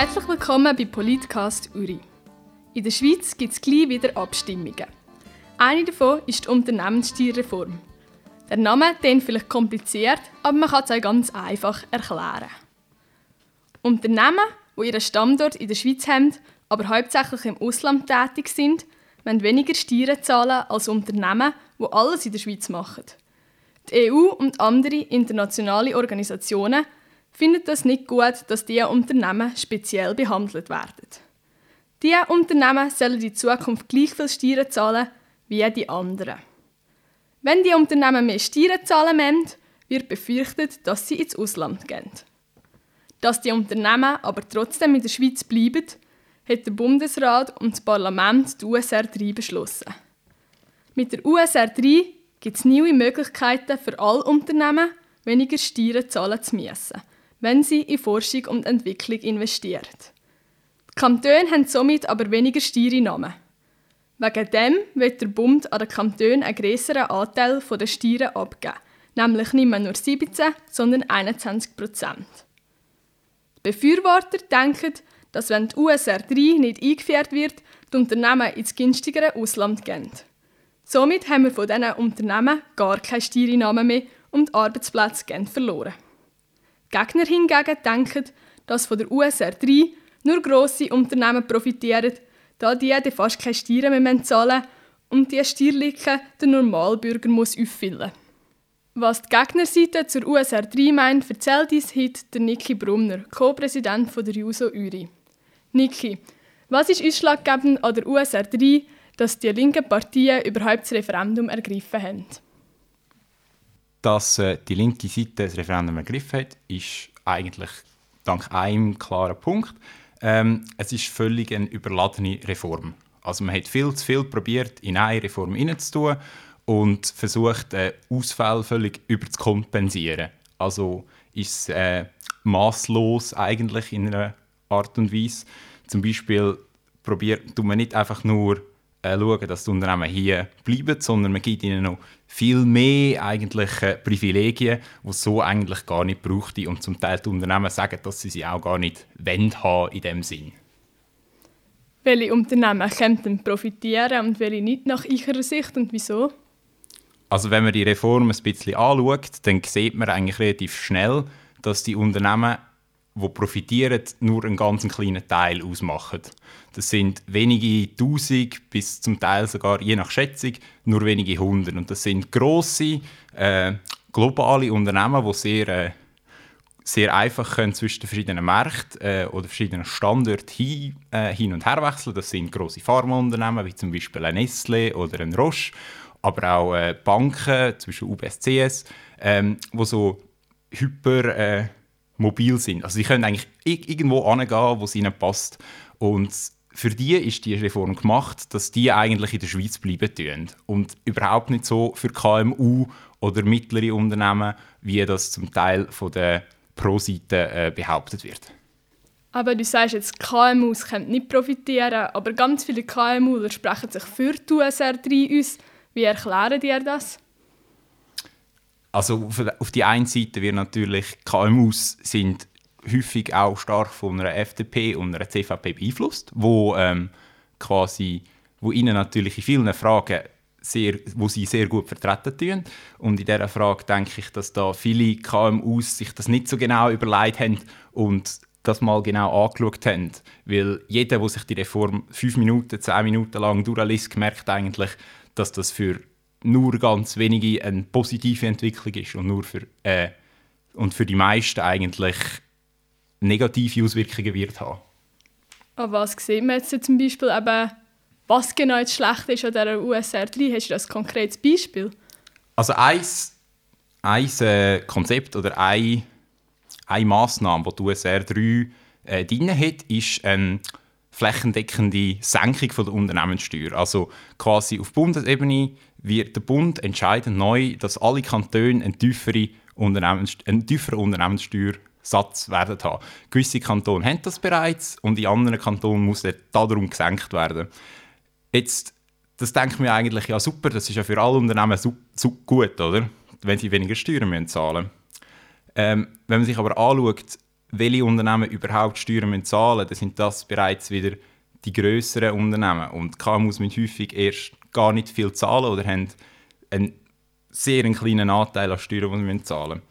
Herzlich willkommen bei Politcast Uri. In der Schweiz gibt es gleich wieder Abstimmungen. Eine davon ist die Unternehmenssteuerreform. Der Name klingt vielleicht kompliziert, aber man kann es auch ganz einfach erklären. Unternehmen, die ihren Standort in der Schweiz haben, aber hauptsächlich im Ausland tätig sind, müssen weniger Steuern zahlen als Unternehmen, die alles in der Schweiz machen. Die EU und andere internationale Organisationen finden das nicht gut, dass diese Unternehmen speziell behandelt werden. Diese Unternehmen sollen in Zukunft gleich viel Steuern zahlen wie die anderen. Wenn die Unternehmen mehr Steuern zahlen müssen, wird befürchtet, dass sie ins Ausland gehen. Dass die Unternehmen aber trotzdem in der Schweiz bleiben, hat der Bundesrat und das Parlament die USR 3 beschlossen. Mit der USR 3 gibt es neue Möglichkeiten für alle Unternehmen, weniger Steuern zahlen zu müssen, wenn sie in Forschung und Entwicklung investieren. Die Kantone haben somit aber weniger Steuereinnahmen. Wegen dem wird der Bund an den Kantonen einen größeren Anteil der Steuern abgeben, nämlich nicht mehr nur 17, sondern 21 Prozent. Die Befürworter denken, dass wenn die USR 3 nicht eingeführt wird, die Unternehmen ins günstigere Ausland gehen. Somit haben wir von diesen Unternehmen gar keine Steuereinnahmen mehr und Arbeitsplätze gehen verloren. Die Gegner hingegen denken, dass von der USR 3 nur grosse Unternehmen profitieren, da die fast keine Steuern mehr zahlen und die Steuerlücke der Normalbürger muss auffüllen Was die Gegnerseite zur USR 3 meint, erzählt uns heute der Niki Brumner, Co-Präsident der JUSO Uri. Niki, was ist ausschlaggebend an der USR 3, dass die linken Parteien überhaupt das Referendum ergriffen haben? Dass äh, die linke Seite das Referendum ergriffen hat, ist eigentlich dank einem klaren Punkt. Ähm, es ist völlig eine überladene Reform. Also man hat viel zu viel probiert, in eine Reform hineinzutun und versucht, äh, Ausfälle völlig überzukompensieren. Also ist es äh, maßlos eigentlich in einer Art und Weise. Zum Beispiel probiert man nicht einfach nur äh, schauen, dass die Unternehmen hier bleiben, sondern man gibt ihnen noch viel mehr eigentlich äh, Privilegien, die so eigentlich gar nicht brauchte und zum Teil die Unternehmen sagen, dass sie sie auch gar nicht wollen haben in dem Sinn. Welche Unternehmen könnten profitieren und welche nicht nach Ihrer Sicht und wieso? Also wenn man die Reform ein bisschen anschaut, dann sieht man eigentlich relativ schnell, dass die Unternehmen die profitieren, nur einen ganz kleinen Teil ausmachen. Das sind wenige Tausend bis zum Teil sogar, je nach Schätzung, nur wenige Hundert. Und das sind grosse, äh, globale Unternehmen, die sehr, äh, sehr einfach können zwischen den verschiedenen Märkten äh, oder verschiedenen Standorten hin, äh, hin und her wechseln. Das sind grosse Pharmaunternehmen, wie zum Beispiel ein Nestle oder ein Roche, aber auch äh, Banken, zwischen UBS, CS, ähm, wo so hyper äh, mobil sind. Also sie können eigentlich irgendwo angehen, wo es ihnen passt. Und für die ist die Reform gemacht, dass die eigentlich in der Schweiz bleiben tun und überhaupt nicht so für KMU oder mittlere Unternehmen, wie das zum Teil von der Pro-Seite äh, behauptet wird. Aber du sagst jetzt, KMUs können nicht profitieren, aber ganz viele KMU sprechen sich für die USR 3 aus. Wie erklären dir das? Also auf die einen Seite wird natürlich KMUs sind häufig auch stark von einer FDP und einer CVP beeinflusst, wo ähm, quasi, wo ihnen natürlich in vielen Fragen sehr, wo sie sehr gut vertreten tun. Und in dieser Frage denke ich, dass da viele KMUs sich das nicht so genau überlegt haben und das mal genau angeschaut haben. Weil jeder, der sich die Reform fünf Minuten, zehn Minuten lang durchliest, merkt eigentlich, dass das für nur ganz wenige eine positive Entwicklung ist und nur für, äh, und für die meisten eigentlich negative Auswirkungen wird haben. Aber was sehen wir jetzt zum Beispiel eben, was genau jetzt schlecht ist an dieser USR 3? Hast du das ein konkretes Beispiel? Also ein, ein äh, Konzept oder ein, eine Massnahme, die die USR 3 äh, drin hat, ist eine flächendeckende Senkung von der Unternehmenssteuer. Also quasi auf Bundesebene wird der Bund entscheiden neu, dass alle Kantone einen tieferen, Unternehmens Unternehmenssteuersatz werden haben. Gewisse Kantone haben das bereits und in anderen Kantonen muss er darum gesenkt werden. Jetzt, das denkt mir eigentlich ja super, das ist ja für alle Unternehmen so, so gut, oder? Wenn sie weniger Steuern müssen zahlen ähm, Wenn man sich aber anschaut, welche Unternehmen überhaupt Steuern zahlen müssen, dann sind das bereits wieder die grösseren Unternehmen. Und KMUs müssen häufig erst gar nicht viel zahlen oder haben einen sehr kleinen Anteil an Steuern, die sie zahlen müssen.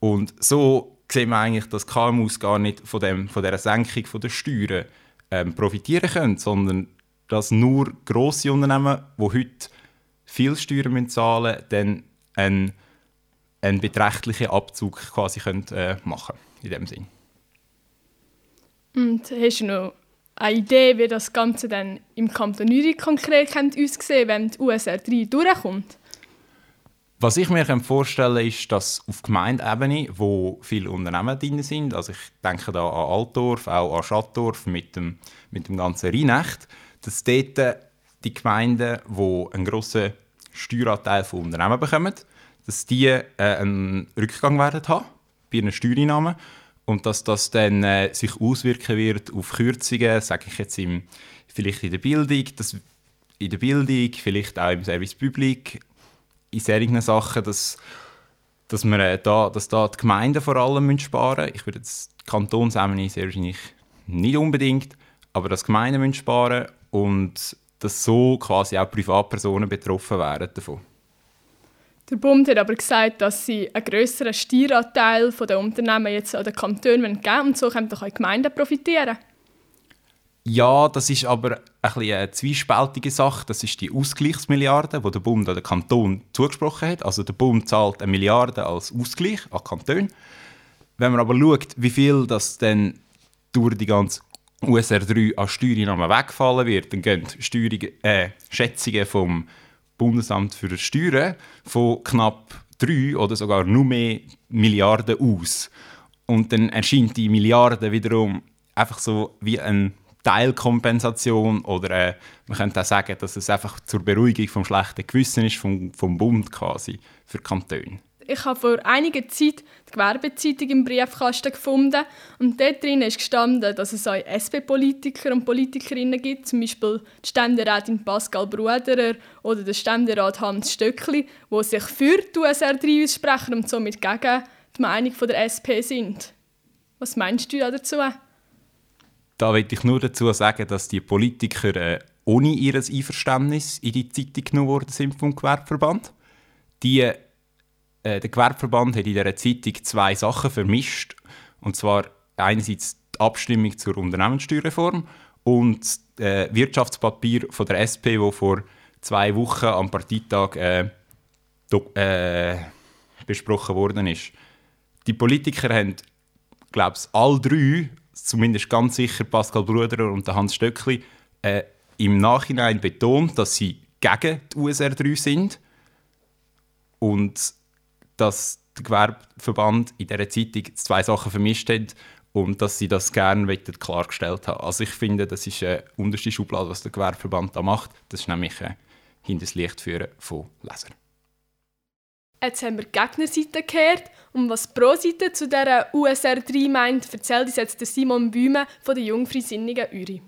Und so sehen wir eigentlich, dass KMUs gar nicht von, dem, von dieser Senkung der Steuern ähm, profitieren können, sondern dass nur grosse Unternehmen, die heute viel Steuern müssen zahlen müssen, dann einen, einen beträchtlichen Abzug quasi können, äh, machen in dem Sinn. Und hast du noch eine Idee, wie das Ganze dann im Kanton Uri konkret aussehen wenn die USR 3 durchkommt? Was ich mir vorstellen kann, ist, dass auf Gemeindeebene, wo viele Unternehmen drin sind, also ich denke da an Altdorf, auch an Schattdorf mit dem, mit dem ganzen Rheinecht, dass dort die Gemeinden, die einen grossen Steueranteil von Unternehmen bekommen, dass die äh, einen Rückgang werden haben bei ihren Steuereinnahmen und dass das dann äh, sich auswirken wird auf Kürzungen, sage ich jetzt im, vielleicht in der Bildung, das, in der Bildung, vielleicht auch im Service Public, in solchen Sachen, dass, dass, wir, äh, da, dass da die Gemeinden vor allem müssen sparen müssen. Ich würde jetzt die Kantonsebene sehr wahrscheinlich nicht unbedingt, aber dass Gemeinden müssen sparen und dass so quasi auch Privatpersonen betroffen wären davon. Der Bund hat aber gesagt, dass sie einen grösseren Steueranteil der Unternehmen jetzt an den Kantonen geben und so können auch die Gemeinden profitieren. Ja, das ist aber ein eine zwiespältige Sache. Das ist die Ausgleichsmilliarde, die der Bund an den Kanton zugesprochen hat. Also der Bund zahlt eine Milliarde als Ausgleich an Kanton. Wenn man aber schaut, wie viel das dann durch die ganze USR 3 an Steuereinnahmen wegfallen wird, dann gehen Steuerungen, äh, Schätzungen vom Bundesamt für Steuern von knapp drei oder sogar nur mehr Milliarden aus. Und dann erscheint die Milliarde wiederum einfach so wie ein Teilkompensation oder äh, man könnte auch sagen, dass es einfach zur Beruhigung vom schlechten Gewissen ist vom, vom Bund quasi für Kantone. Ich habe vor einiger Zeit die Gewerbezeitung im Briefkasten gefunden und dort drin ist gestanden, dass es auch SP-Politiker und Politikerinnen gibt, zum Beispiel die Ständerätin Pascal Bruderer oder der Ständerat Hans Stöckli, die sich für die USR 3 aussprechen und somit gegen die Meinung der SP sind. Was meinst du dazu? Da will ich nur dazu sagen, dass die Politiker äh, ohne ihr Einverständnis in die Zeitung genommen worden sind vom Gewerbeverband. Die, äh, der Gewerbeverband hat in dieser Zeitung zwei Sachen vermischt. Und zwar einerseits die Abstimmung zur Unternehmenssteuerreform und äh, Wirtschaftspapier von der SP, wo vor zwei Wochen am Parteitag äh, äh, besprochen worden ist. Die Politiker haben, glaube ich, all drei zumindest ganz sicher Pascal Bruder und Hans Stöckli, äh, im Nachhinein betont, dass sie gegen die USR 3 sind und dass der Gewerbeverband in dieser Zeitung zwei Sachen vermischt hat und dass sie das gerne klargestellt haben. Also ich finde, das ist eine unterste Schublade, was der Gewerbeverband da macht. Das ist nämlich ein hinters Licht führen von Lesern. Jetzt haben wir die Gegnerseite gehört. Und was die Pro-Seite zu dieser USR 3 meint, erzählt uns jetzt Simon Bühme von der Jungfreisinnigen Uri.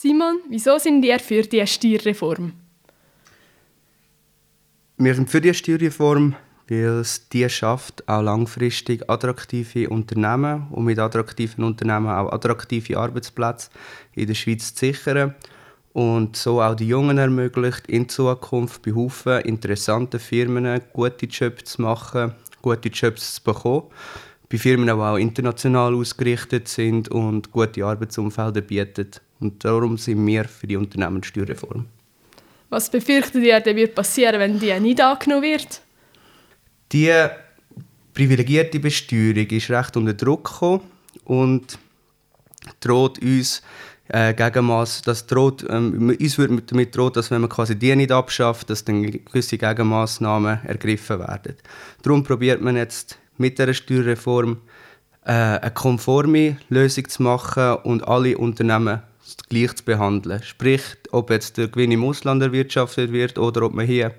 Simon, wieso sind ihr für die Steuerreform? Wir sind für die Steuerreform, weil es die schafft, auch langfristig attraktive Unternehmen und mit attraktiven Unternehmen auch attraktive Arbeitsplätze in der Schweiz zu sichern und so auch die Jungen ermöglicht, in Zukunft bei Haufen interessanten Firmen gute Jobs zu machen, gute Jobs zu bekommen. Bei Firmen, die auch international ausgerichtet sind und gute Arbeitsumfelder bieten. Und darum sind wir für die Unternehmenssteuerreform. Was befürchtet ihr, denn wird passieren, wenn die nicht angenommen wird? Die privilegierte Besteuerung ist recht unter Druck gekommen und droht uns äh, Gegenmaß, das droht, ähm, uns wird damit droht, dass wenn man quasi die nicht abschafft, dass dann gewisse Gegenmaßnahmen ergriffen werden. Darum probiert man jetzt mit der Steuerreform äh, eine konforme Lösung zu machen und alle Unternehmen gleich zu behandeln. Sprich, ob jetzt der Gewinn im Ausland erwirtschaftet wird oder ob man hier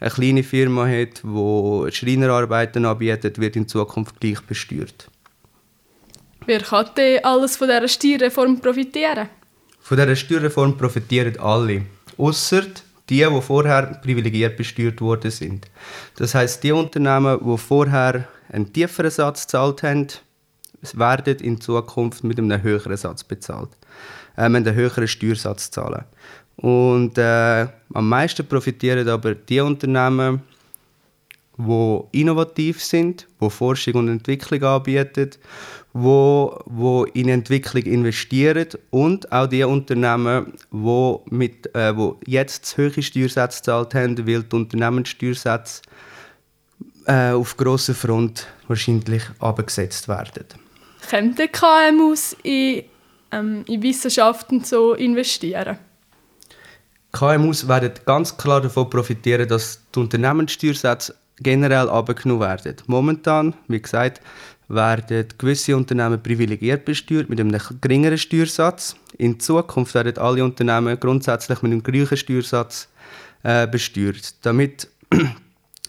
eine kleine Firma hat, die Schreinerarbeiten anbietet, wird in Zukunft gleich besteuert. Wer kann denn alles von dieser Steuerreform profitieren? Von dieser Steuerreform profitieren alle. Ausser die, die vorher privilegiert besteuert worden sind. Das heißt, die Unternehmen, die vorher einen tieferen Satz gezahlt haben, werden in Zukunft mit einem höheren Satz bezahlt. Äh, einen höheren Steuersatz zahlen. Und äh, am meisten profitieren aber die Unternehmen, die innovativ sind, die Forschung und Entwicklung anbieten, wo, wo in Entwicklung investieren und auch die Unternehmen, wo mit, äh, wo jetzt hohe Steuersätze gezahlt haben, weil die Unternehmenssteuersätze äh, auf grosser Front wahrscheinlich abgesetzt werden. Können die KMUs in, ähm, in Wissenschaften so investieren? KMUs werden ganz klar davon profitieren, dass die Unternehmenssteuersätze generell abgenommen werden. Momentan, wie gesagt, werden gewisse Unternehmen privilegiert besteuert mit einem geringeren Steuersatz. In Zukunft werden alle Unternehmen grundsätzlich mit einem gleichen Steuersatz äh, besteuert. Damit,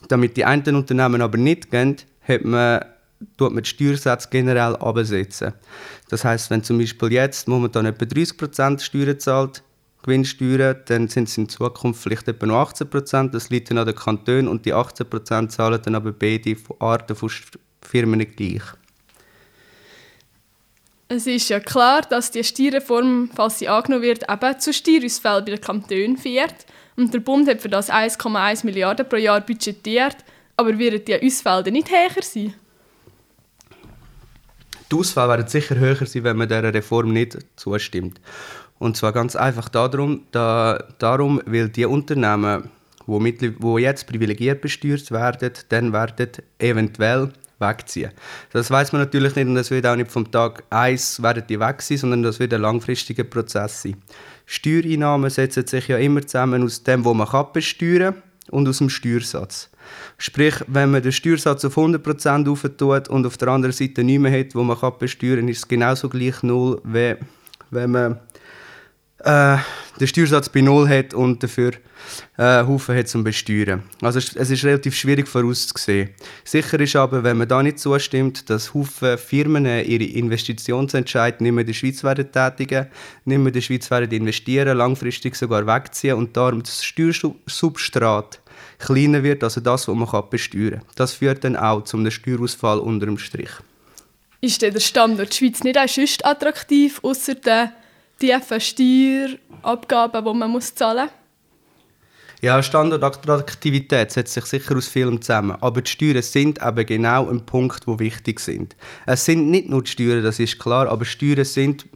damit die einen Unternehmen aber nicht gehen, hat man, tut man die Steuersätze generell absetzen. Das heißt, wenn zum Beispiel jetzt momentan etwa 30% Steuern zahlt, Gewinnsteuern, dann sind es in Zukunft vielleicht etwa noch 18%. Das liegt dann an den Kantonen und die 18% zahlen dann aber beide Arten von Firmen gleich. Es ist ja klar, dass die Steuerreform, falls sie angenommen wird, eben zu Steuerausfällen bei den Kantonen führt. Und der Bund hat für das 1,1 Milliarden pro Jahr budgetiert. Aber werden die Ausfälle nicht höher sein? Die Ausfälle werden sicher höher sein, wenn man dieser Reform nicht zustimmt. Und zwar ganz einfach darum, da, darum weil die Unternehmen, die, mit, die jetzt privilegiert besteuert werden, dann werden eventuell wegziehen. Das weiß man natürlich nicht und das wird auch nicht vom Tag 1 werden die weg sein, sondern das wird ein langfristiger Prozess sein. Steuereinnahmen setzen sich ja immer zusammen aus dem, was man kann besteuern und aus dem Steuersatz. Sprich, wenn man den Steuersatz auf 100% aufentut und auf der anderen Seite nichts mehr hat, wo man kann besteuern kann, ist es genauso gleich null, wie wenn man äh, den Steuersatz bei Null hat und dafür äh, Haufen hat zum Besteuern. Also es, ist relativ schwierig vorauszusehen. Sicher ist aber, wenn man da nicht zustimmt, dass Haufen Firmen ihre Investitionsentscheid nicht mehr in der Schweiz werden tätigen, nicht mehr in der Schweiz werden investieren, langfristig sogar wegziehen und darum das Steuersubstrat kleiner wird, also das, was man besteuern kann. Das führt dann auch zum Steuerausfall unter dem Strich. Ist der Standort Schweiz nicht auch sonst attraktiv, außer der tiefen Steuerabgaben, die man muss zahlen muss? Ja, Standortattraktivität setzt sich sicher aus vielem zusammen. Aber die Steuern sind eben genau ein Punkt, wo wichtig sind. Es sind nicht nur die Steuern, das ist klar, aber Steuern sind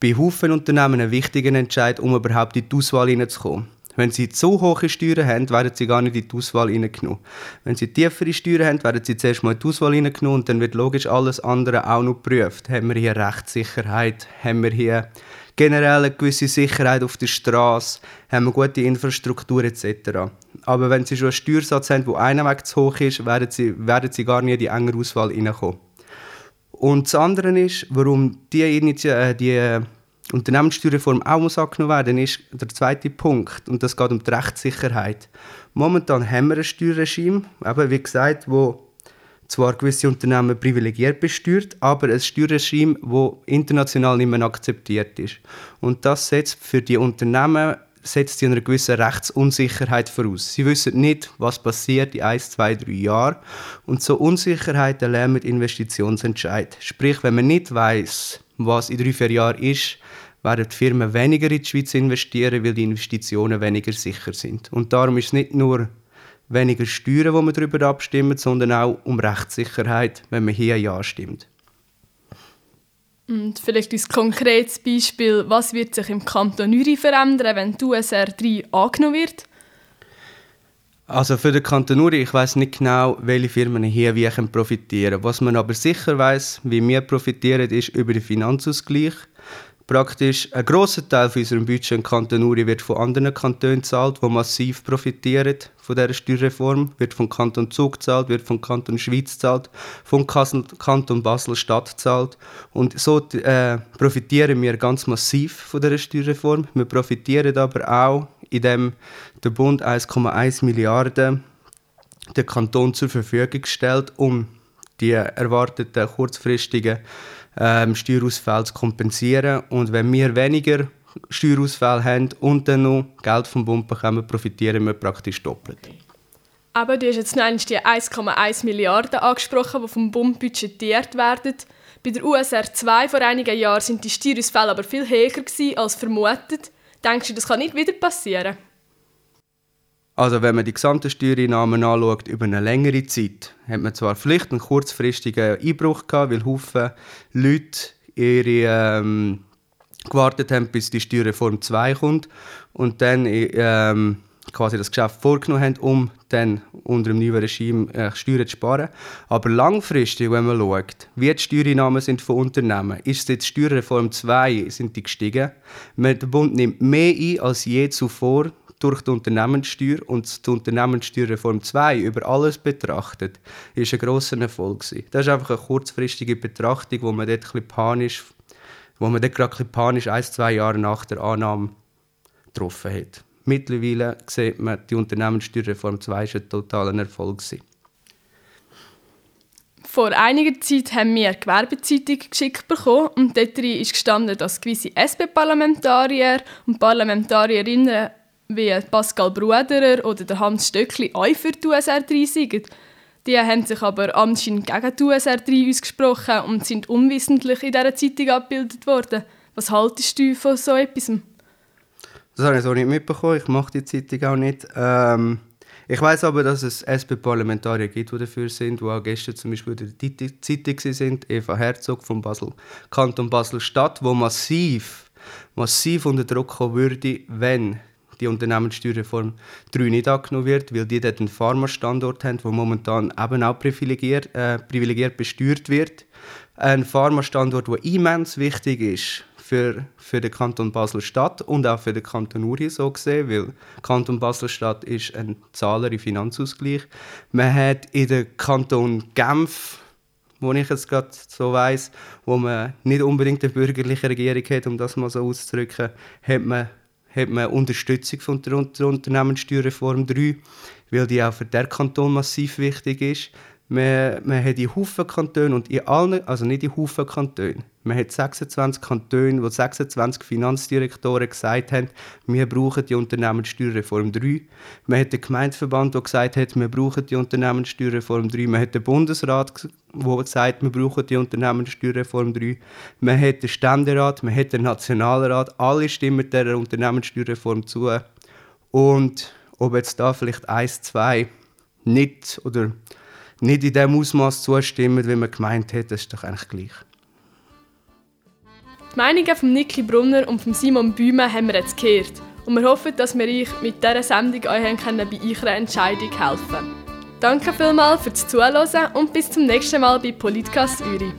bei Haufen Unternehmen ein wichtiger Entscheid, um überhaupt in die Auswahl hineinzukommen. Wenn sie zu hohe Steuern haben, werden sie gar nicht in die Auswahl hineingenommen. Wenn sie tiefere Steuern haben, werden sie zuerst mal in die Auswahl hineingenommen und dann wird logisch alles andere auch noch geprüft. Haben wir hier Rechtssicherheit? Haben wir hier generell eine gewisse Sicherheit auf der Straße? Haben wir gute Infrastruktur etc.? Aber wenn sie schon einen Steuersatz haben, der einen Weg zu hoch ist, werden sie, werden sie gar nicht in die enge Auswahl hineinkommen. Und das andere ist, warum die, Initi äh, die Unternehmenssteuerreform auch muss angenommen werden ist der zweite Punkt und das geht um die Rechtssicherheit. Momentan haben wir ein Steuerregime, eben wie gesagt, wo zwar gewisse Unternehmen privilegiert besteuert, aber ein Steuerregime, das international nicht mehr akzeptiert ist. Und das setzt für die Unternehmen setzt sie eine gewisse Rechtsunsicherheit voraus. Sie wissen nicht, was passiert in ein, zwei, drei Jahren. Und so Unsicherheiten lähmen Investitionsentscheid. Sprich, wenn man nicht weiß, was in drei, vier Jahren ist, werden die Firmen weniger in die Schweiz investieren, weil die Investitionen weniger sicher sind. Und darum ist es nicht nur weniger Steuern, wo man darüber abstimmt, sondern auch um Rechtssicherheit, wenn man hier Ja stimmt. Und vielleicht ein konkretes Beispiel, was wird sich im Kanton Uri verändern, wenn die USR 3 angenommen wird? Also für den Kanton Uri, ich weiß nicht genau, welche Firmen hier wie profitieren. Was man aber sicher weiß, wie wir profitieren, ist über den Finanzausgleich praktisch ein grosser Teil von unserem Budget im Kanton Uri wird von anderen Kantonen gezahlt, die massiv profitieren von dieser Steuerreform. Wird vom Kanton Zug gezahlt, wird vom Kanton Schweiz gezahlt, vom Kanton Basel-Stadt gezahlt. Und so äh, profitieren wir ganz massiv von dieser Steuerreform. Wir profitieren aber auch, indem der Bund 1,1 Milliarden den Kanton zur Verfügung stellt, um die erwarteten kurzfristigen ähm, Steuerausfälle zu kompensieren. Und wenn wir weniger Steuerausfälle haben und dann noch Geld vom Bund bekommen, profitieren wir praktisch doppelt. Aber du hast jetzt noch die 1,1 Milliarden angesprochen, die vom Bund budgetiert werden. Bei der USR 2 vor einigen Jahren sind die Steuerausfälle aber viel höher als vermutet. Denkst du, das kann nicht wieder passieren? Also wenn man die gesamten Steuereinnahmen anschaut über eine längere Zeit, hat man zwar vielleicht einen kurzfristigen Einbruch gehabt, weil Haufen Leute ihre, ähm, gewartet haben, bis die Steuerreform 2 kommt und dann ähm, quasi das Geschäft vorgenommen haben, um dann unter dem neuen Regime äh, Steuern zu sparen. Aber langfristig, wenn man schaut, wie die Steuereinnahmen sind von Unternehmen, ist jetzt Steuerreform 2 sind die gestiegen. Der Bund nimmt mehr ein als je zuvor durch die Unternehmenssteuer und die Unternehmenssteuerreform 2 über alles betrachtet, ist ein grosser Erfolg. Das ist einfach eine kurzfristige Betrachtung, wo man dort ein panisch, wo man dort gerade ein panisch ein, zwei Jahre nach der Annahme getroffen hat. Mittlerweile sieht man, die Unternehmenssteuerreform 2 ist ein totaler Erfolg gewesen. Vor einiger Zeit haben wir eine Gewerbezeitung geschickt bekommen und dort ist gestanden, dass gewisse SP-Parlamentarier und Parlamentarierinnen wie Pascal Bruderer oder der Hans Stöckli auch für die USR 3 sind. Die haben sich aber anscheinend gegen die USR 3 ausgesprochen und sind unwissentlich in dieser Zeitung abgebildet worden. Was haltest du von so etwas? Das habe ich so nicht mitbekommen. Ich mache die Zeitung auch nicht. Ähm, ich weiß aber, dass es SP-Parlamentarier gibt, die dafür sind, die auch gestern zum Beispiel in der Zeitung sind. Eva Herzog von Basel, Kanton Basel-Stadt, wo massiv, massiv unter Druck kommen würde, wenn die Unternehmenssteuerreform 3 nicht angenommen wird, weil die dort einen Pharma-Standort haben, der momentan eben auch privilegiert, äh, privilegiert besteuert wird. Ein Pharma-Standort, der immens wichtig ist für, für den Kanton Basel-Stadt und auch für den Kanton Uri so gesehen, weil Kanton Basel-Stadt ist ein Zahler im Finanzausgleich. Man hat in den Kanton Genf wo ich jetzt gerade so weiß, wo man nicht unbedingt eine bürgerliche Regierung hat, um das mal so auszudrücken, hat man hat man Unterstützung von der Unternehmenssteuerreform 3, weil die auch für den Kanton massiv wichtig ist. Man, man hat die Haufen Kantone und in allen, also nicht die Haufen Kantone, man hat 26 Kantone, wo 26 Finanzdirektoren gesagt haben, wir brauchen die Unternehmenssteuerreform 3. Man hat den Gemeindeverband, der gesagt hat, wir brauchen die Unternehmenssteuerreform 3. Man hat den Bundesrat, der gesagt wir brauchen die Unternehmenssteuerreform 3. Man hat den Ständerat, man hat den Nationalrat, alle stimmen dieser Unternehmenssteuerreform zu. Und ob jetzt da vielleicht eins, zwei nicht oder nicht in dem Ausmaß zustimmen, wie man gemeint hat, das ist doch eigentlich gleich. Die Meinungen von Niki Brunner und von Simon Bühme haben wir jetzt gehört. Und wir hoffen, dass wir euch mit dieser Sendung euch können bei eurer Entscheidung helfen können. Danke vielmals fürs Zuhören und bis zum nächsten Mal bei Politcast Uri.